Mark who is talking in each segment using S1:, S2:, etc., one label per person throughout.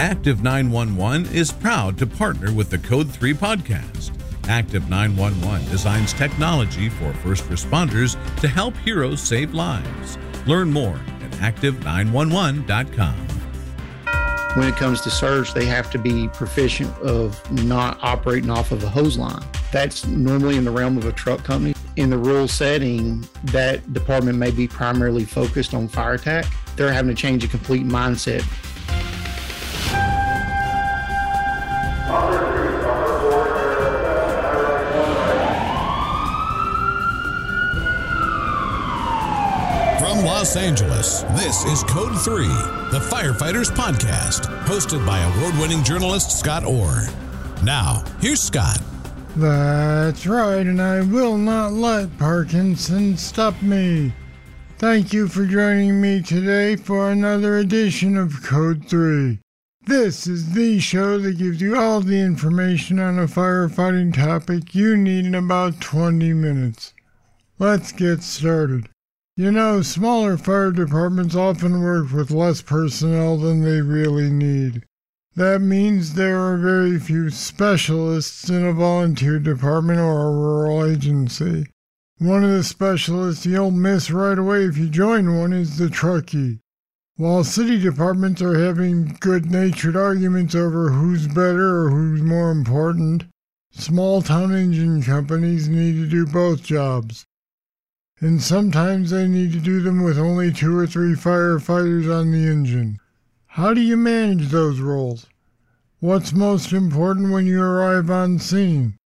S1: Active 911 is proud to partner with the Code 3 podcast. Active 911 designs technology for first responders to help heroes save lives. Learn more at active911.com.
S2: When it comes to surge, they have to be proficient of not operating off of a hose line. That's normally in the realm of a truck company. In the rural setting, that department may be primarily focused on fire attack. They're having to change a complete mindset
S3: Los Angeles, this is Code 3, the Firefighters Podcast, hosted by award winning journalist Scott Orr. Now, here's Scott.
S4: That's right, and I will not let Parkinson stop me. Thank you for joining me today for another edition of Code 3. This is the show that gives you all the information on a firefighting topic you need in about 20 minutes. Let's get started. You know, smaller fire departments often work with less personnel than they really need. That means there are very few specialists in a volunteer department or a rural agency. One of the specialists you'll miss right away if you join one is the truckie. While city departments are having good natured arguments over who's better or who's more important, small town engine companies need to do both jobs and sometimes they need to do them with only two or three firefighters on the engine. How do you manage those roles? What's most important when you arrive on scene?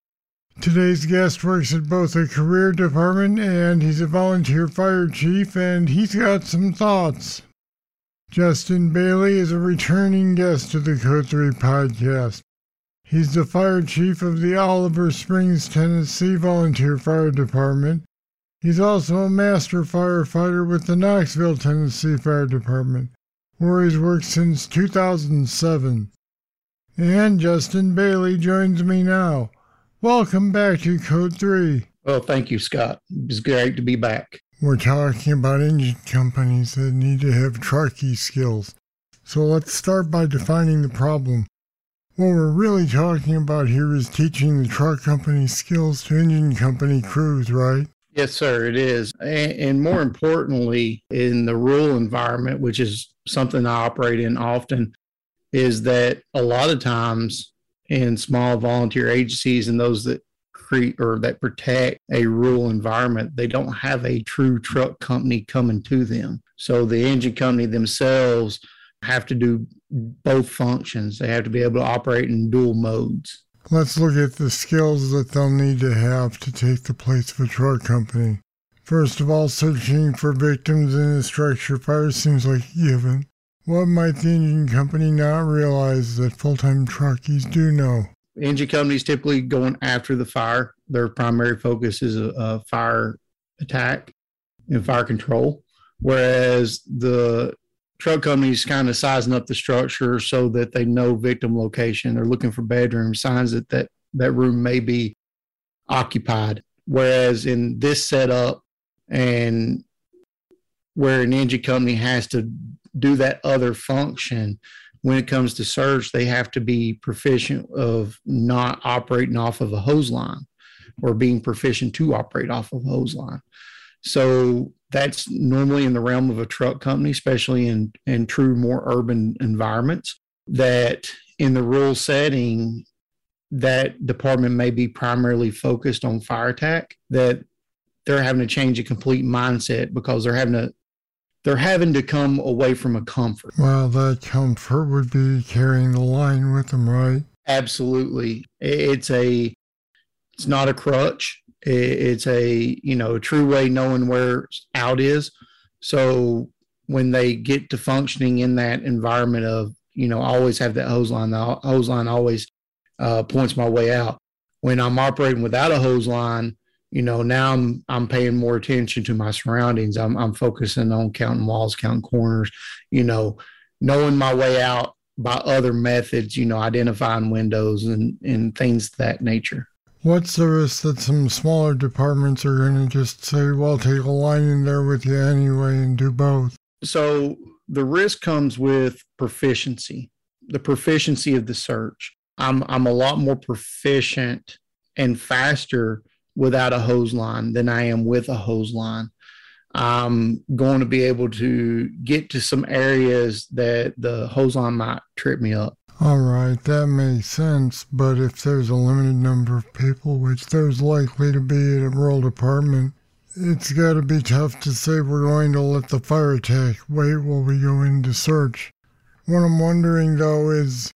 S4: Today's guest works at both a career department and he's a volunteer fire chief, and he's got some thoughts. Justin Bailey is a returning guest to the Code 3 podcast. He's the fire chief of the Oliver Springs, Tennessee Volunteer Fire Department He's also a master firefighter with the Knoxville, Tennessee Fire Department, where he's worked since 2007. And Justin Bailey joins me now. Welcome back to Code 3.
S2: Well, thank you, Scott. It's great to be back.
S4: We're talking about engine companies that need to have truckie skills. So let's start by defining the problem. What we're really talking about here is teaching the truck company skills to engine company crews, right?
S2: Yes, sir, it is. And, more importantly, in the rural environment, which is something I operate in often, is that a lot of times in small volunteer agencies and those that create or that protect a rural environment, they don't have a true truck company coming to them. So the engine company themselves have to do both functions. They have to be able to operate in dual modes.
S4: Let's look at the skills that they'll need to have to take the place of a truck company. First of all, searching for victims in a structure fire seems like a given. What might the engine company not realize that full time truckies do know?
S2: Engine companies typically going after the fire. Their primary focus is a, a fire attack and fire control, whereas the truck companies kind of sizing up the structure so that they know victim location. They're looking for bedroom signs that that, that room may be occupied. Whereas in this setup and where an engine company has to do that other function, when it comes to search, they have to be proficient of not operating off of a hose line or being proficient to operate off of a hose line. So that's normally in the realm of a truck company, especially in, in true, more urban environments. That in the rural setting, that department may be primarily focused on fire attack, that they're having to change a complete mindset because they're having to they're having to come away from a comfort.
S4: Well, that comfort would be carrying the line with them, right?
S2: Absolutely. It's a it's not a crutch. It's a you know a true way knowing where out is. So when they get to functioning in that environment of you know always have that hose line. The hose line always uh, points my way out. When I'm operating without a hose line, you know now I'm I'm paying more attention to my surroundings. I'm I'm focusing on counting walls, counting corners. You know, knowing my way out by other methods. You know, identifying windows and and things that nature.
S4: What's the risk that some smaller departments are going to just say, well, take a line in there with you anyway and do both?
S2: So the risk comes with proficiency. the proficiency of the search. I'm I'm a lot more proficient and faster without a hose line than I am with a hose line. I'm going to be able to get to some areas that the hose line might trip me up.
S4: All right, that makes sense. But if there's a limited number of people, which there's likely to be at a rural department, it's got to be tough to say we're going to let the fire attack wait while we go into search. What I'm wondering though is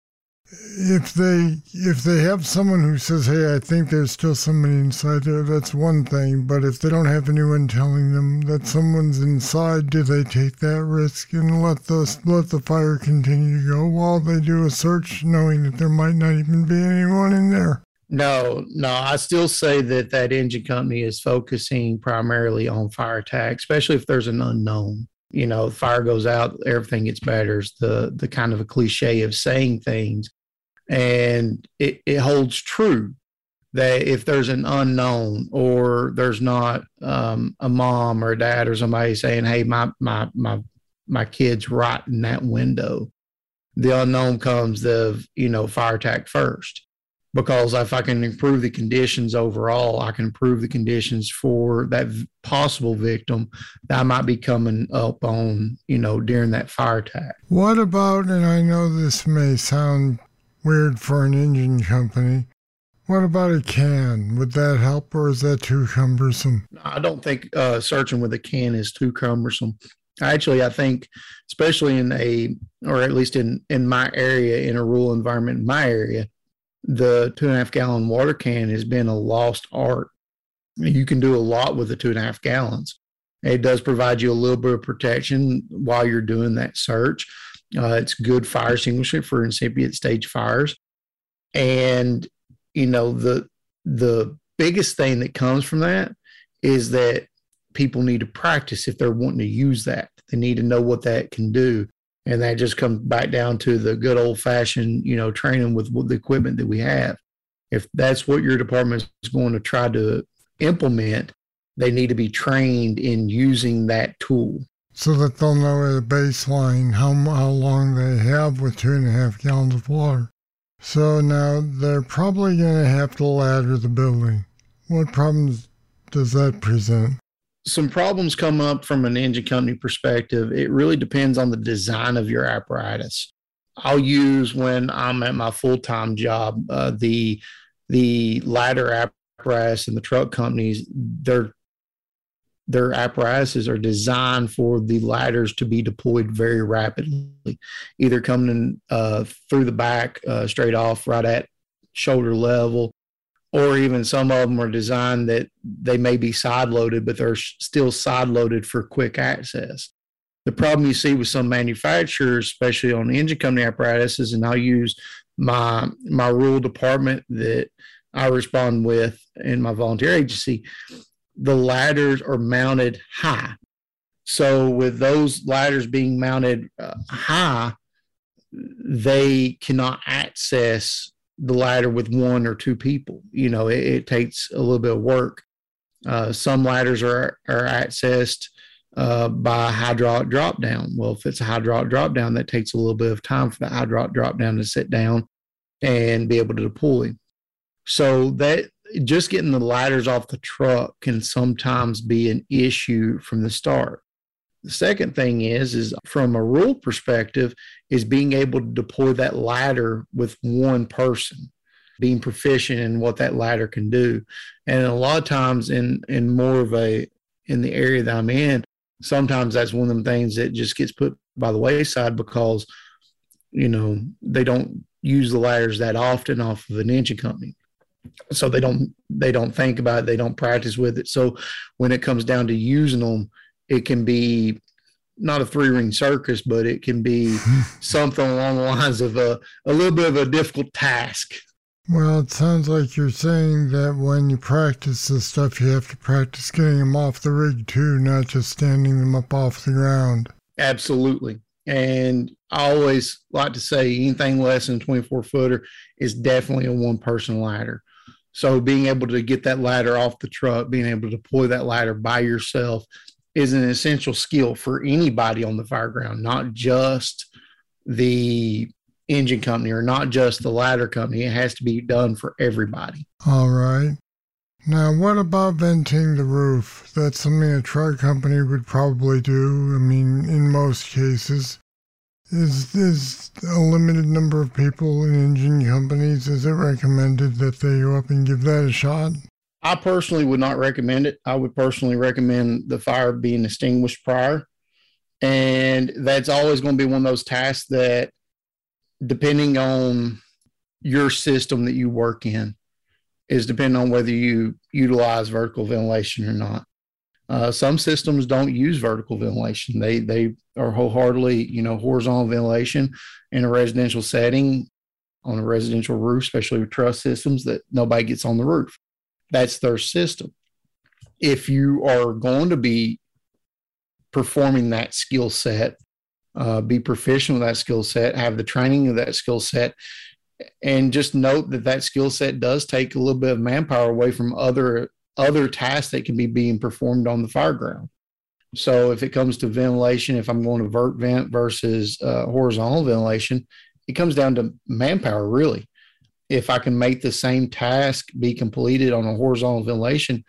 S4: if they if they have someone who says, "Hey, I think there's still somebody inside there," that's one thing. But if they don't have anyone telling them that someone's inside, do they take that risk and let the let the fire continue to go while they do a search, knowing that there might not even be anyone in there?
S2: No, no, I still say that that engine company is focusing primarily on fire attack, especially if there's an unknown. You know, fire goes out, everything gets better. Is the the kind of a cliche of saying things and it, it holds true that if there's an unknown or there's not um, a mom or a dad or somebody saying, "Hey, my my my my kid's right in that window," the unknown comes the you know fire attack first. Because if I can improve the conditions overall, I can improve the conditions for that possible victim that I might be coming up on, you know, during that fire attack.
S4: What about, and I know this may sound weird for an engine company. What about a can? Would that help or is that too cumbersome?
S2: I don't think uh, searching with a can is too cumbersome. Actually, I think, especially in a, or at least in, in my area, in a rural environment in my area, the two and a half gallon water can has been a lost art. You can do a lot with the two and a half gallons. It does provide you a little bit of protection while you're doing that search. Uh, it's good fire extinguisher for incipient stage fires. And, you know, the the biggest thing that comes from that is that people need to practice if they're wanting to use that. They need to know what that can do. And that just comes back down to the good old fashioned, you know, training with the equipment that we have. If that's what your department is going to try to implement, they need to be trained in using that tool
S4: so that they'll know at a baseline how, how long they have with two and a half gallons of water. So now they're probably going to have to ladder the building. What problems does that present?
S2: Some problems come up from an engine company perspective. It really depends on the design of your apparatus. I'll use when I'm at my full time job uh, the the ladder apparatus and the truck companies. They're their apparatuses are designed for the ladders to be deployed very rapidly, either coming uh, through the back uh, straight off right at shoulder level, or even some of them are designed that they may be side loaded, but they're still side loaded for quick access. The problem you see with some manufacturers, especially on engine company apparatuses, and I'll use my my rural department that I respond with in my volunteer agency the ladders are mounted high. So, with those ladders being mounted uh, high, they cannot access the ladder with one or two people. You know, it, it takes a little bit of work. Uh, some ladders are, are accessed uh, by hydraulic drop down. Well, if it's a hydraulic drop down, that takes a little bit of time for the hydraulic drop down to sit down and be able to deploy. So that just getting the ladders off the truck can sometimes be an issue from the start. The second thing is, is from a rule perspective, is being able to deploy that ladder with one person, being proficient in what that ladder can do. And a lot of times in in more of a in the area that I'm in, sometimes that's one of them things that just gets put by the wayside because you know they don't use the ladders that often off of an engine company so they don't they don't think about it they don't practice with it. So when it comes down to using them it can be not a three ring circus but it can be something along the lines of a, a little bit of a difficult task.
S4: Well it sounds like you're saying that when you practice this stuff you have to practice getting them off the rig too not just standing them up off the ground.
S2: Absolutely. And I always like to say anything less than 24 footer is definitely a one person ladder. So being able to get that ladder off the truck, being able to deploy that ladder by yourself is an essential skill for anybody on the fire ground, not just the engine company or not just the ladder company. It has to be done for everybody.
S4: All right. Now, what about venting the roof? That's something a truck company would probably do. I mean, in most cases. Is is a limited number of people in engine companies? Is it recommended that they go up and give that a shot?
S2: I personally would not recommend it. I would personally recommend the fire being extinguished prior. And that's always going to be one of those tasks that, depending on your system that you work in, is depending on whether you utilize vertical ventilation or not. Uh, some systems don't use vertical ventilation. They they are wholeheartedly, you know, horizontal ventilation in a residential setting on a residential roof, especially with truss systems that nobody gets on the roof. That's their system. If you are going to be performing that skill set, uh, be proficient with that skill set, have the training of that skill set, and just note that that skill set does take a little bit of manpower away from other other tasks that can be being performed on the fire ground. So if it comes to ventilation, if I'm going to vert vent versus uh, horizontal ventilation, it comes down to manpower really. If I can make the same task be completed on a horizontal ventilation,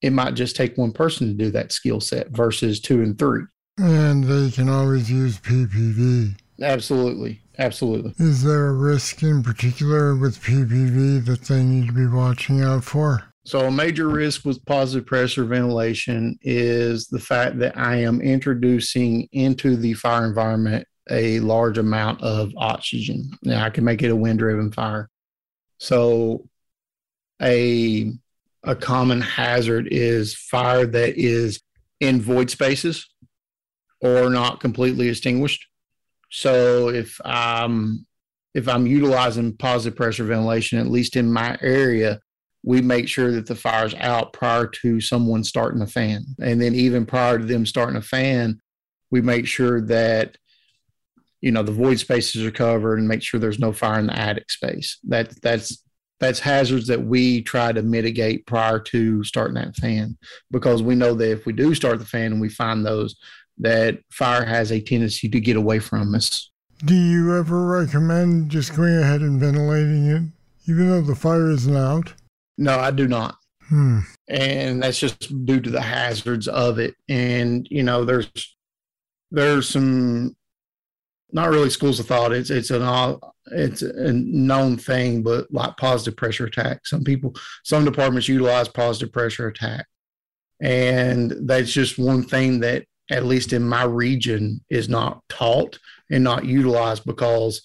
S2: it might just take one person to do that skill set versus two and three.
S4: And they can always use PPV.
S2: Absolutely. Absolutely.
S4: Is there a risk in particular with PPV that they need to be watching out for?
S2: So, a major risk with positive pressure ventilation is the fact that I am introducing into the fire environment a large amount of oxygen. Now, I can make it a wind driven fire. So, a, a common hazard is fire that is in void spaces or not completely extinguished. So, if I'm if I'm utilizing positive pressure ventilation, at least in my area, we make sure that the fire's out prior to someone starting a fan. And then even prior to them starting a fan, we make sure that you know the void spaces are covered and make sure there's no fire in the attic space. That that's that's hazards that we try to mitigate prior to starting that fan because we know that if we do start the fan and we find those that fire has a tendency to get away from us.
S4: Do you ever recommend just going ahead and ventilating it even though the fire isn't out?
S2: No, I do not.
S4: Hmm.
S2: And that's just due to the hazards of it. And, you know, there's there's some not really schools of thought. It's it's an it's a known thing, but like positive pressure attack. Some people, some departments utilize positive pressure attack, and that's just one thing that, at least in my region, is not taught and not utilized because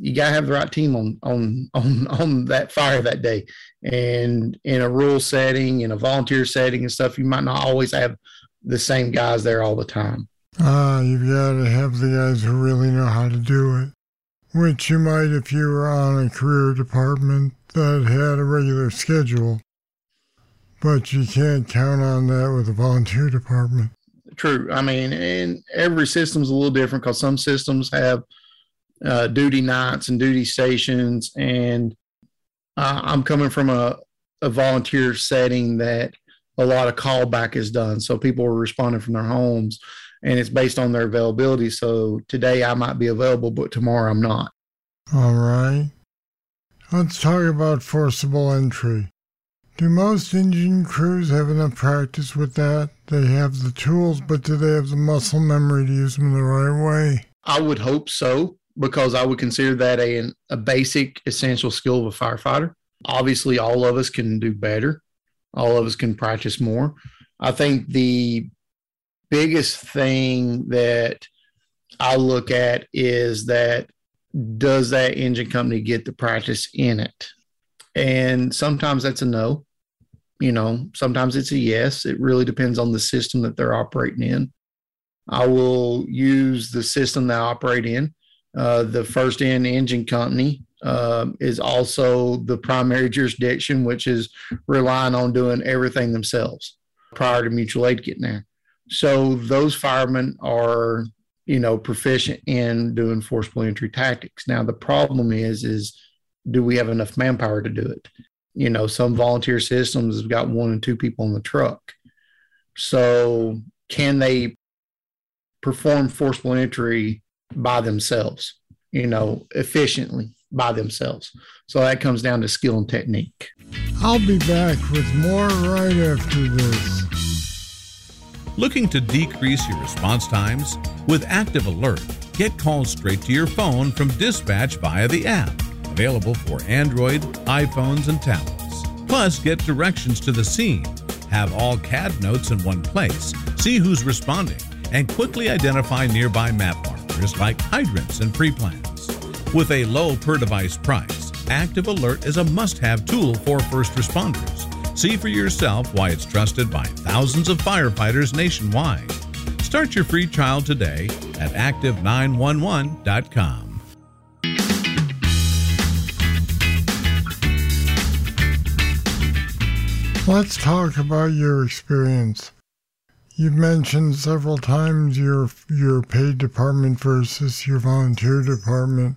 S2: you got to have the right team on on on on that fire that day. And in a rural setting, in a volunteer setting and stuff, you might not always have the same guys there all the time.
S4: Ah, you've got to have the guys who really know how to do it, which you might if you were on a career department that had a regular schedule. But you can't count on that with a volunteer department.
S2: True. I mean, and every system's a little different because some systems have uh, duty nights and duty stations. And uh, I'm coming from a, a volunteer setting that a lot of callback is done. So people are responding from their homes and it's based on their availability. So today I might be available, but tomorrow I'm not.
S4: All right. Let's talk about forcible entry. Do most engine crews have enough practice with that? They have the tools, but do they have the muscle memory to use them the right way?
S2: I would hope so because I would consider that a, a basic essential skill of a firefighter. Obviously, all of us can do better, all of us can practice more. I think the biggest thing that I look at is that does that engine company get the practice in it? And sometimes that's a no. You know, sometimes it's a yes. It really depends on the system that they're operating in. I will use the system they operate in uh, the first in engine company uh, is also the primary jurisdiction, which is relying on doing everything themselves prior to mutual aid getting there. So those firemen are, you know, proficient in doing forcible entry tactics. Now the problem is, is do we have enough manpower to do it? You know, some volunteer systems have got one and two people in the truck. So can they perform forcible entry by themselves. you know, efficiently by themselves. So that comes down to skill and technique.
S4: I'll be back with more right after this.
S1: Looking to decrease your response times? With Active Alert, get calls straight to your phone from dispatch via the app, available for Android, iPhones, and tablets. Plus, get directions to the scene, have all CAD notes in one place, see who's responding, and quickly identify nearby map markers like hydrants and pre plans. With a low per device price, Active Alert is a must have tool for first responders. See for yourself why it's trusted by thousands of firefighters nationwide. Start your free trial today at active911.com.
S4: Let's talk about your experience. You've mentioned several times your your paid department versus your volunteer department.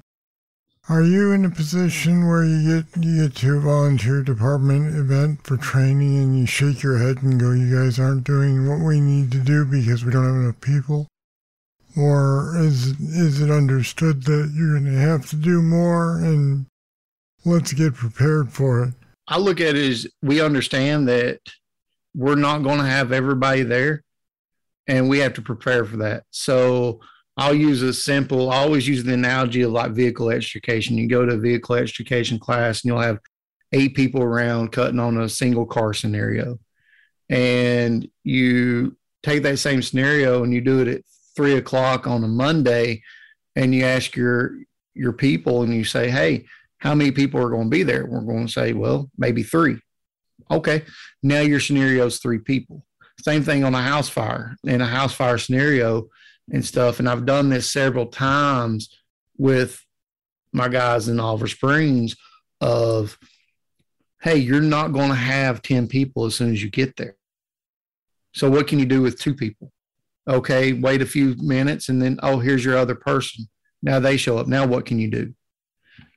S4: Are you in a position where you get you get to a volunteer department event for training and you shake your head and go, "You guys aren't doing what we need to do because we don't have enough people"? Or is is it understood that you're going to have to do more and let's get prepared for it?
S2: I look at it as we understand that we're not going to have everybody there and we have to prepare for that. So I'll use a simple, I always use the analogy of like vehicle extrication. You go to a vehicle extrication class and you'll have eight people around cutting on a single car scenario. And you take that same scenario and you do it at three o'clock on a Monday and you ask your your people and you say, Hey, how many people are going to be there? We're going to say, well, maybe three. Okay. Now your scenario is three people. Same thing on a house fire. In a house fire scenario, and stuff. And I've done this several times with my guys in Oliver Springs of, hey, you're not going to have 10 people as soon as you get there. So what can you do with two people? Okay, wait a few minutes and then, oh, here's your other person. Now they show up. Now what can you do?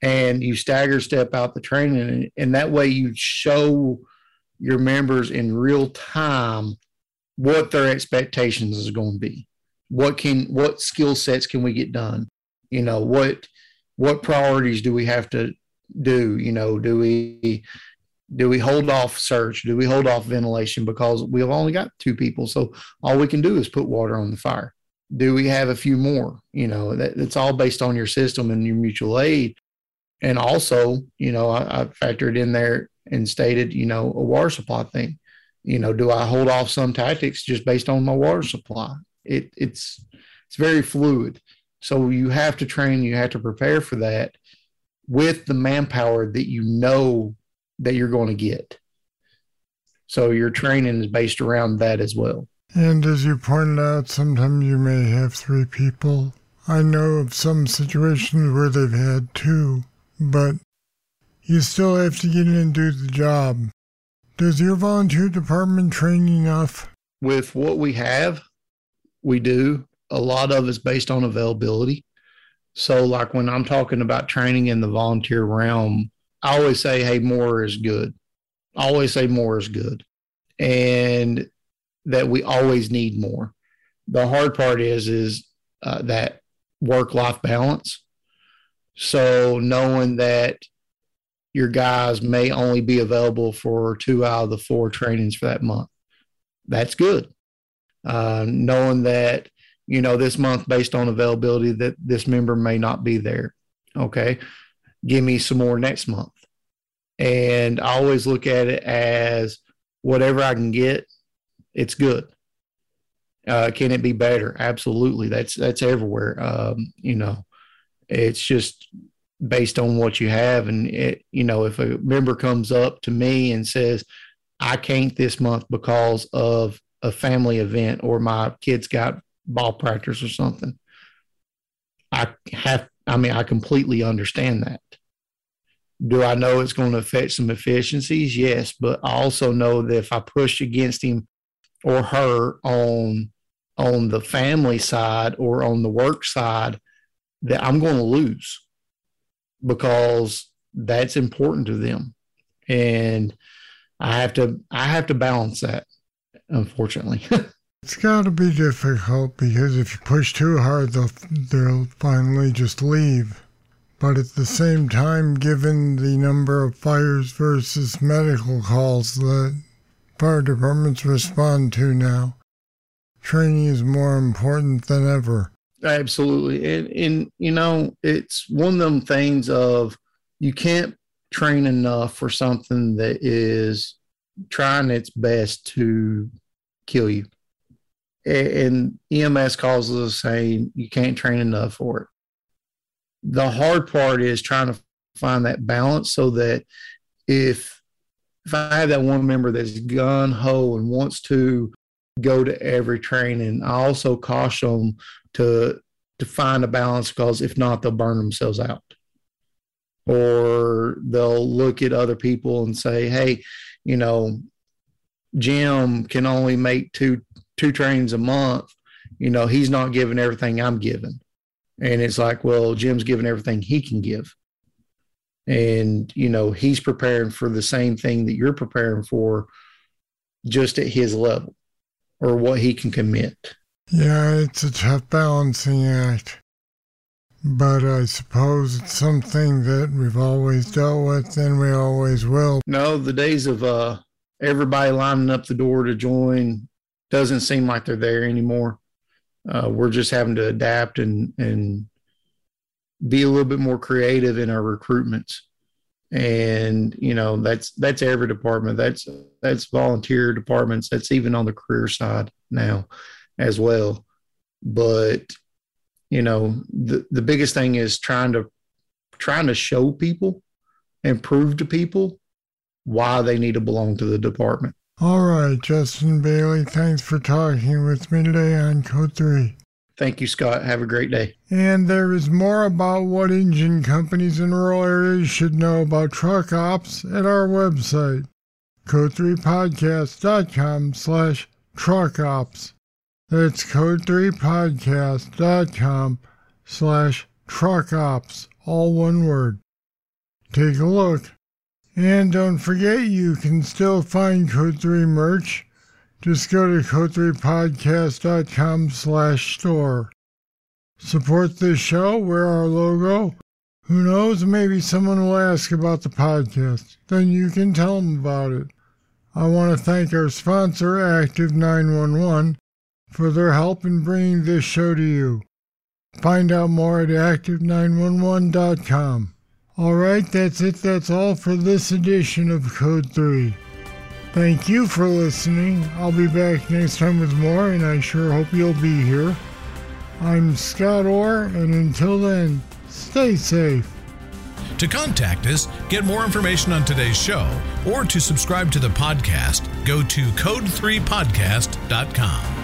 S2: And you stagger step out the training. And, and that way you show your members in real time what their expectations is going to be. What can what skill sets can we get done? You know what what priorities do we have to do? You know do we do we hold off search? Do we hold off ventilation? Because we've only got two people so all we can do is put water on the fire. Do we have a few more? You know that, it's all based on your system and your mutual aid. And also you know I, I factored in there and stated you know a water supply thing you know do i hold off some tactics just based on my water supply it, it's it's very fluid. So you have to train, you have to prepare for that with the manpower that you know that you're going to get. So your training is based around that as well.
S4: And as you pointed out, sometimes you may have three people. I know of some situations where they've had two, but you still have to get in and do the job. Does your volunteer department train enough?
S2: With what we have, we do. A lot of it's based on availability. So, like when I'm talking about training in the volunteer realm, I always say, hey, more is good. I always say more is good. And that we always need more. The hard part is, is uh, that work life balance. So, knowing that your guys may only be available for two out of the four trainings for that month, that's good. Uh, knowing that you know this month based on availability that this member may not be there okay? Give me some more next month. And i always look at it as whatever i can get it's good. Uh, can it be better? Absolutely. That's that's everywhere. Um, you know it's just based on what you have and it you know if a member comes up to me and says i can't this month because of a family event or my kids got ball practice or something. I have, I mean, I completely understand that. Do I know it's going to affect some efficiencies? Yes, but I also know that if I push against him or her on on the family side or on the work side, that I'm going to lose because that's important to them, and I have to I have to balance that unfortunately.
S4: it's got to be difficult because if you push too hard, they'll they'll finally just leave. But at the same time, given the number of fires versus medical calls that fire departments respond to now, training is more important than ever.
S2: Absolutely. And, and, you know, it's one of them things of you can't train enough for something that is trying its best to kill you. And EMS calls us saying you can't train enough for it. The hard part is trying to find that balance so that if if I have that one member that's gun ho and wants to go to every training, I also caution them to to find a balance because if not, they'll burn themselves out. Or they'll look at other people and say, hey, you know, Jim can only make two two trains a month. You know, he's not giving everything I'm giving. And it's like, well, Jim's giving everything he can give. And, you know, he's preparing for the same thing that you're preparing for just at his level or what he can commit.
S4: Yeah, it's a tough balancing act. But I suppose it's something that we've always dealt with and we always will.
S2: No, the days of uh, everybody lining up the door to join doesn't seem like they're there anymore. Uh, we're just having to adapt and and be a little bit more creative in our recruitments. And you know that's that's every department. That's that's volunteer departments. That's even on the career side now, as well. But you know the the biggest thing is trying to trying to show people and prove to people why they need to belong to the department.
S4: All right, Justin Bailey, thanks for talking with me today on Code 3.
S2: Thank you, Scott. Have a great day.
S4: And there is more about what engine companies in rural areas should know about truck ops at our website, code3podcast.com slash truck ops. That's code3podcast.com slash truck ops, all one word. Take a look. And don't forget, you can still find Code 3 merch. Just go to code3podcast.com slash store. Support this show, wear our logo. Who knows, maybe someone will ask about the podcast. Then you can tell them about it. I want to thank our sponsor, Active 911, for their help in bringing this show to you. Find out more at active911.com. All right, that's it. That's all for this edition of Code 3. Thank you for listening. I'll be back next time with more, and I sure hope you'll be here. I'm Scott Orr, and until then, stay safe.
S3: To contact us, get more information on today's show, or to subscribe to the podcast, go to code3podcast.com.